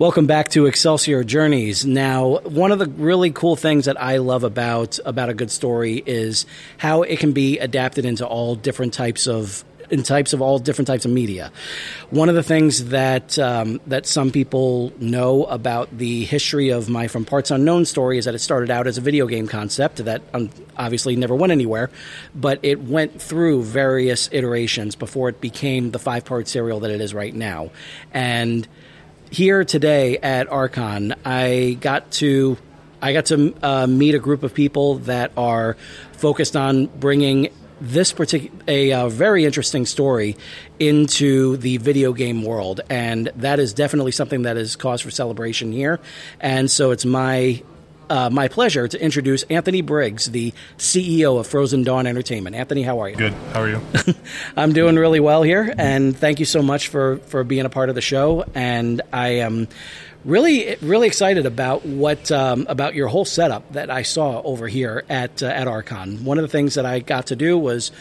Welcome back to Excelsior Journeys. Now, one of the really cool things that I love about about a good story is how it can be adapted into all different types of in types of all different types of media. One of the things that um, that some people know about the history of my From Parts Unknown story is that it started out as a video game concept that um, obviously never went anywhere, but it went through various iterations before it became the five part serial that it is right now, and here today at Archon, I got to I got to uh, meet a group of people that are focused on bringing this particular a uh, very interesting story into the video game world, and that is definitely something that is cause for celebration here. And so it's my uh, my pleasure to introduce Anthony Briggs, the CEO of Frozen Dawn Entertainment. Anthony, how are you? Good. How are you? I'm doing really well here, and thank you so much for for being a part of the show. And I am really really excited about what um, about your whole setup that I saw over here at uh, at Archon. One of the things that I got to do was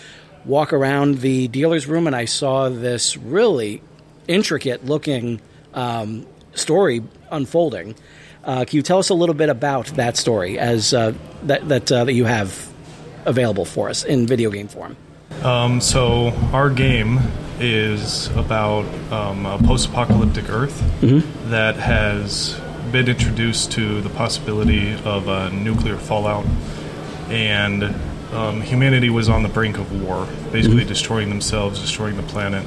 walk around the dealer's room, and I saw this really intricate looking um, story unfolding. Uh, can you tell us a little bit about that story as uh, that that uh, that you have available for us in video game form? Um, so our game is about um, a post-apocalyptic Earth that has been introduced to the possibility of a nuclear fallout, and um, humanity was on the brink of war, basically destroying themselves, destroying the planet,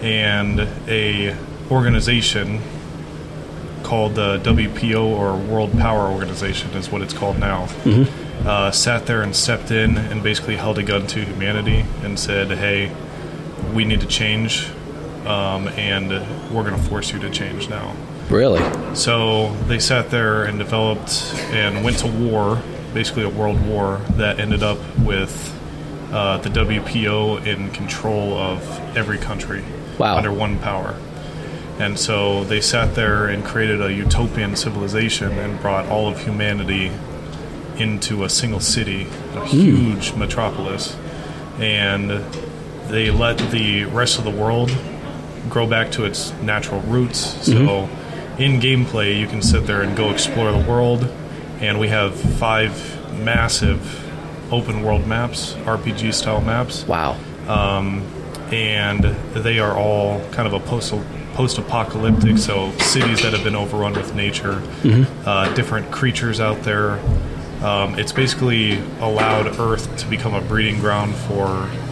and a organization called the WPO or World Power Organization is what it's called now. Uh, sat there and stepped in and basically held a gun to humanity and said, "Hey, we need to change, um, and we're going to force you to change now." Really? So they sat there and developed and went to war, basically a world war that ended up with uh, the WPO in control of every country Wow. under one power. And so they sat there and created a utopian civilization and brought all of humanity into a single city, a hmm. huge metropolis. And they let the rest of the world grow back to its natural roots. Hmm. So in gameplay, you can sit there and go explore the world. And we have five massive open world maps, RPG style maps Wow. Um, and they are all kind of a post post apocalyptic. So cities that have been overrun with nature, uh, different creatures out there. Um, it's basically allowed Earth to become a breeding ground for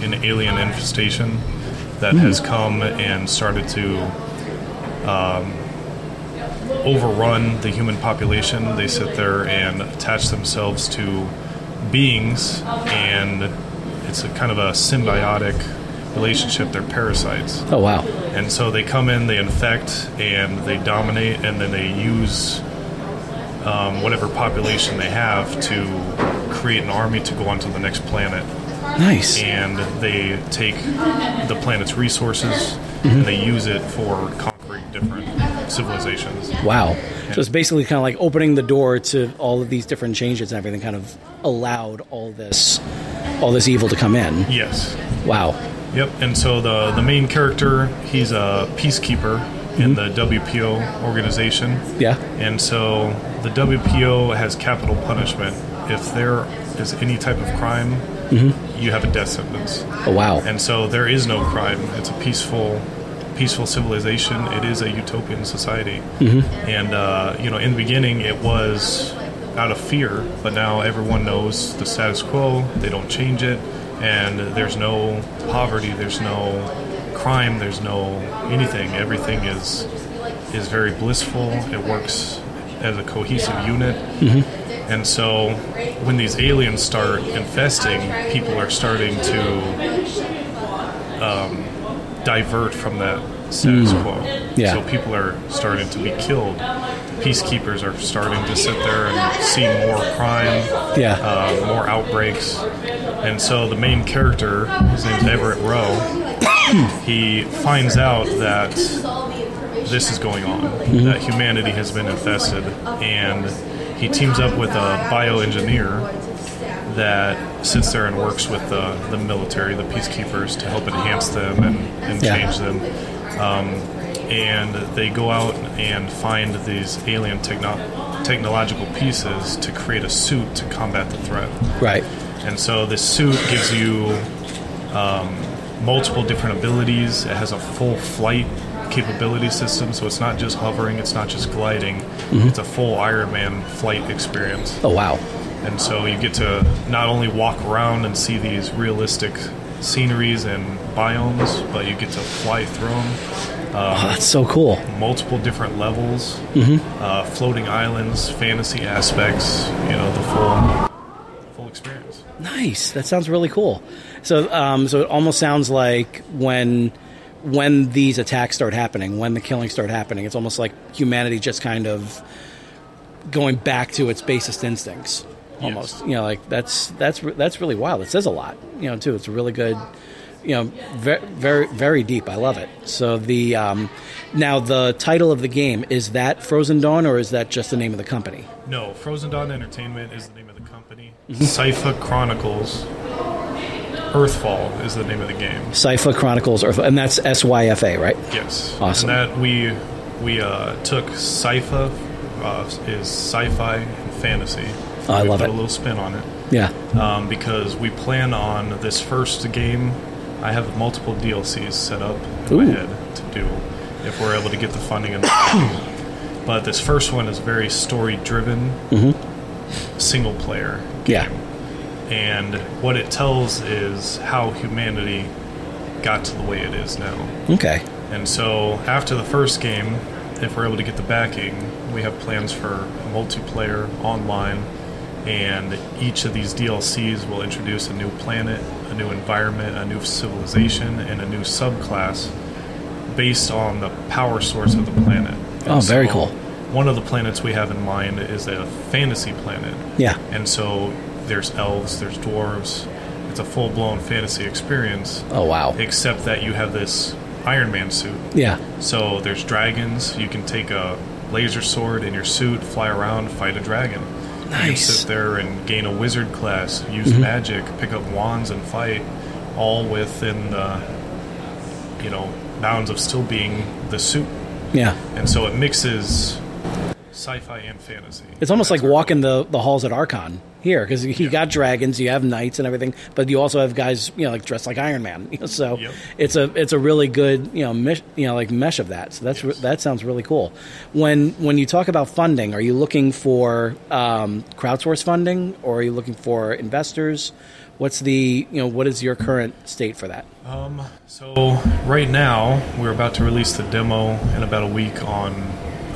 an alien infestation that has come and started to um, overrun the human population. They sit there and attach themselves to beings, and it's a kind of a symbiotic relationship. They're parasites. Oh wow. And so they come in, they infect, and they dominate, and then they use um, whatever population they have to create an army to go onto the next planet. Nice. And they take the planet's resources and they use it for conquering different civilizations. Wow. So it's basically kind of like opening the door to all of these different changes and everything kind of allowed all this all this evil to come in. Yes. Wow. Yep. And so the the main character, he's a peacekeeper in mm-hmm. the WPO organization. Yeah. And so the WPO has capital punishment. If there is any type of crime, mm-hmm. you have a death sentence. Oh wow. And so there is no crime. It's a peaceful, peaceful civilization. It is a utopian society. Mm-hmm. And uh, you know, in the beginning, it was out of fear, but now everyone knows the status quo. They don't change it, and there's no poverty. There's no crime. There's no anything. Everything is is very blissful. It works as a cohesive unit. And so when these aliens start infesting, people are starting to um, divert from that status Mm. quo. Yeah. So people are starting to be killed. Peacekeepers are starting to sit there and see more crime, Yeah. uh, more outbreaks. And so the main character, his name's Everett Rowe, he finds out that this is going on, Mm-hmm. that humanity has been infested, and he teams up with a bioengineer that sits there and works with the, the military, the peacekeepers, to help enhance them and, and Yeah. change them. Um, and they go out and find these alien techno- technological pieces to create a suit to combat the threat. Right. And so this suit gives you um, multiple different abilities. It has a full flight capability system, so it's not just hovering, it's not just gliding. It's a full Iron Man flight experience. Oh wow. And so you get to not only walk around and see these realistic sceneries and biomes, but you get to fly through them. Oh, that's so cool. Multiple different levels, Mhm. uh, floating islands, fantasy aspects. You know the full experience. Nice. That sounds really cool. So, um, so it almost sounds like when when these attacks start happening, when the killings start happening, it's almost like humanity just kind of going back to its basest instincts. Almost, you know, like that's that's that's really wild. It says a lot, you know, too. It's a really good, you know, very very very deep. I love it. So the um, now the title of the game is that Frozen Dawn, or is that just the name of the company? No, Frozen Dawn Entertainment is the name of the company. Mm-hmm. Syfa Chronicles. Earthfall is the name of the game. Syfa Chronicles, Earth, and that's S Y F A, right? Yes. Awesome. And that we we uh, took Syfa uh, is sci-fi and fantasy. Oh, I love put it. a little spin on it. Yeah. Um, because we plan on this first game. I have multiple DLCs set up in my head to do if we're able to get the funding and the. But this first one is very story driven, mm-hmm. single player Yeah. and what it tells is how humanity got to the way it is now. Okay. And so, after the first game, if we're able to get the backing, we have plans for multiplayer online, and each of these DLCs will introduce a new planet, a new environment, a new civilization, and a new subclass based on the power source of the planet. Oh, very so cool. One of the planets we have in mind is a fantasy planet. Yeah. And so there's elves, there's dwarves. It's a full blown fantasy experience. Oh wow. Except that you have this Iron Man suit. Yeah. So there's dragons. You can take a laser sword in your suit, fly around, fight a dragon. You can Nice. sit there and gain a wizard class, use Mhm. magic, pick up wands and fight, all within the you know bounds of still being the suit. Yeah. And so it mixes sci-fi and fantasy. It's almost like walking the, the halls at Archon here because you got dragons, you have knights and everything, but you also have guys you know like dressed like Iron Man. You know, so it's a it's a really good you know mesh, you know like mesh of that. So that's re- that sounds really cool. When when you talk about funding, are you looking for um, crowdsource funding or are you looking for investors? What's the you know what is your current state for that? Um, so right now we're about to release the demo in about a week on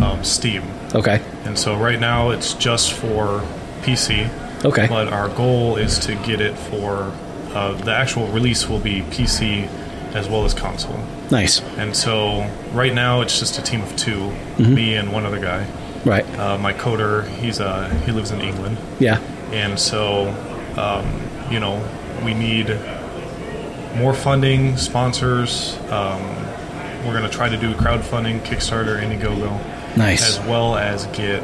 um, Steam. Okay. And so right now it's just for PC. Okay. But our goal is to get it for uh, the actual release will be PC as well as console. Nice. And so right now it's just a team of 2 Mhm. me and one other guy. Right. Uh, my coder, he's uh, he lives in England. Yeah. And so, um, you know, we need more funding, sponsors. Um, we're going to try to do crowdfunding, Kickstarter, Indiegogo. Nice. As well as get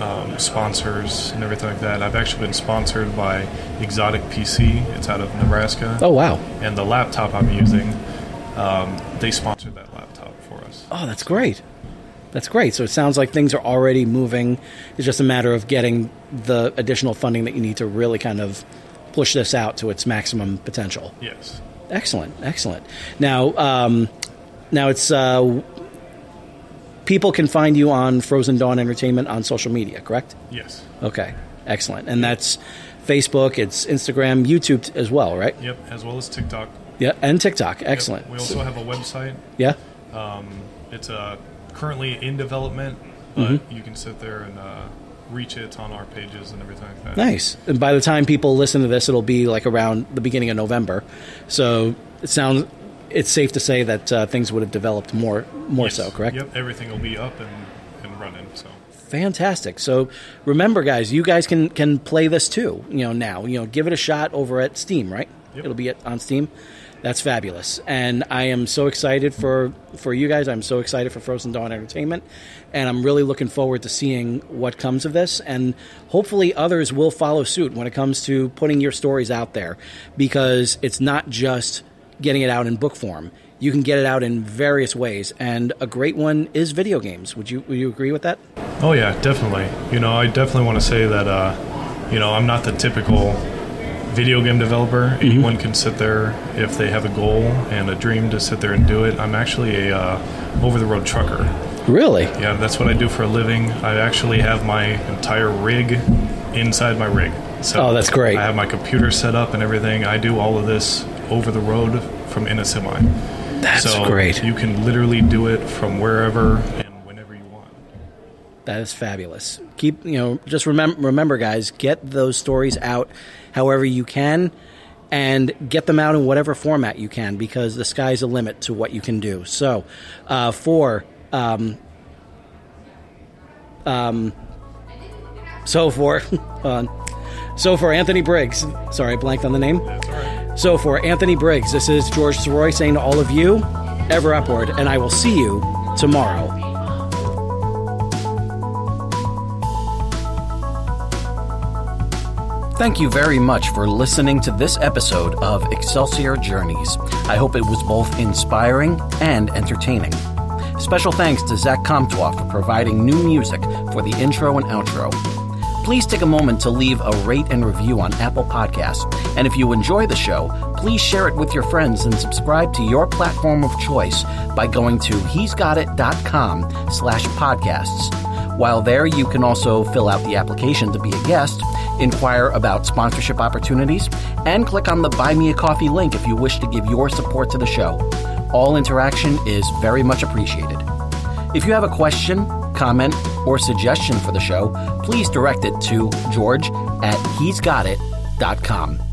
um, sponsors and everything like that. I've actually been sponsored by Xotic PC. It's out of Nebraska. Oh, wow. And the laptop I'm using, um, they sponsored that laptop for us. Oh, that's great. That's great. So it sounds like things are already moving. It's just a matter of getting the additional funding that you need to really kind of push this out to its maximum potential. Yes. Excellent, excellent. Now, um, now it's uh, people can find you on Frozen Dawn Entertainment on social media, correct? Yes. Okay, excellent. And that's Facebook, it's Instagram, YouTube as well, right? Yep, as well as TikTok. Yeah, and TikTok. Yep. Excellent. We also have a website. Yeah. Um, it's uh, currently in development, but Mhm. you can sit there and uh, reach it on our pages and everything like that. Nice. And by the time people listen to this, it'll be like around the beginning of November. So it sounds it's safe to say that uh, things would have developed more more Yes. so. Correct. Yep, everything will be up and, and running. So Fantastic. So remember, guys, you guys can can play this too. You know now. You know, give it a shot over at Steam. Right. Yep. It'll be at, on Steam. That's fabulous, and I am so excited for for you guys. I'm so excited for Frozen Dawn Entertainment, and I'm really looking forward to seeing what comes of this. And hopefully, others will follow suit when it comes to putting your stories out there, because it's not just getting it out in book form. You can get it out in various ways, and a great one is video games. Would you would you agree with that? Oh yeah, definitely. You know, I definitely want to say that uh, you know I'm not the typical video game developer. Anyone can sit there if they have a goal and a dream to sit there and do it. I'm actually a uh, over-the-road trucker. Really? Yeah, that's what I do for a living. I actually have my entire rig inside my rig. So Oh, that's great. I have my computer set up and everything. I do all of this over the road from in a semi. That's so great. You can literally do it from wherever and whenever you want. That is fabulous. Keep you know, just remember, remember, guys, get those stories out however you can, and get them out in whatever format you can, because the sky's the limit to what you can do. So, uh, for um, um, so for uh, so for Anthony Briggs, sorry, I blanked on the name. So for Anthony Briggs, this is George Sirois saying to all of you, ever upward, and I will see you tomorrow. Thank you very much for listening to this episode of Excelsior Journeys. I hope it was both inspiring and entertaining. Special thanks to Zach Comtois for providing new music for the intro and outro. Please take a moment to leave a rate and review on Apple Podcasts. And if you enjoy the show, please share it with your friends and subscribe to your platform of choice by going to hesgotit.com slash podcasts. While there, you can also fill out the application to be a guest, inquire about sponsorship opportunities, and click on the Buy Me a Coffee link if you wish to give your support to the show. All interaction is very much appreciated. If you have a question, comment, or suggestion for the show, please direct it to george at hesgotit.com.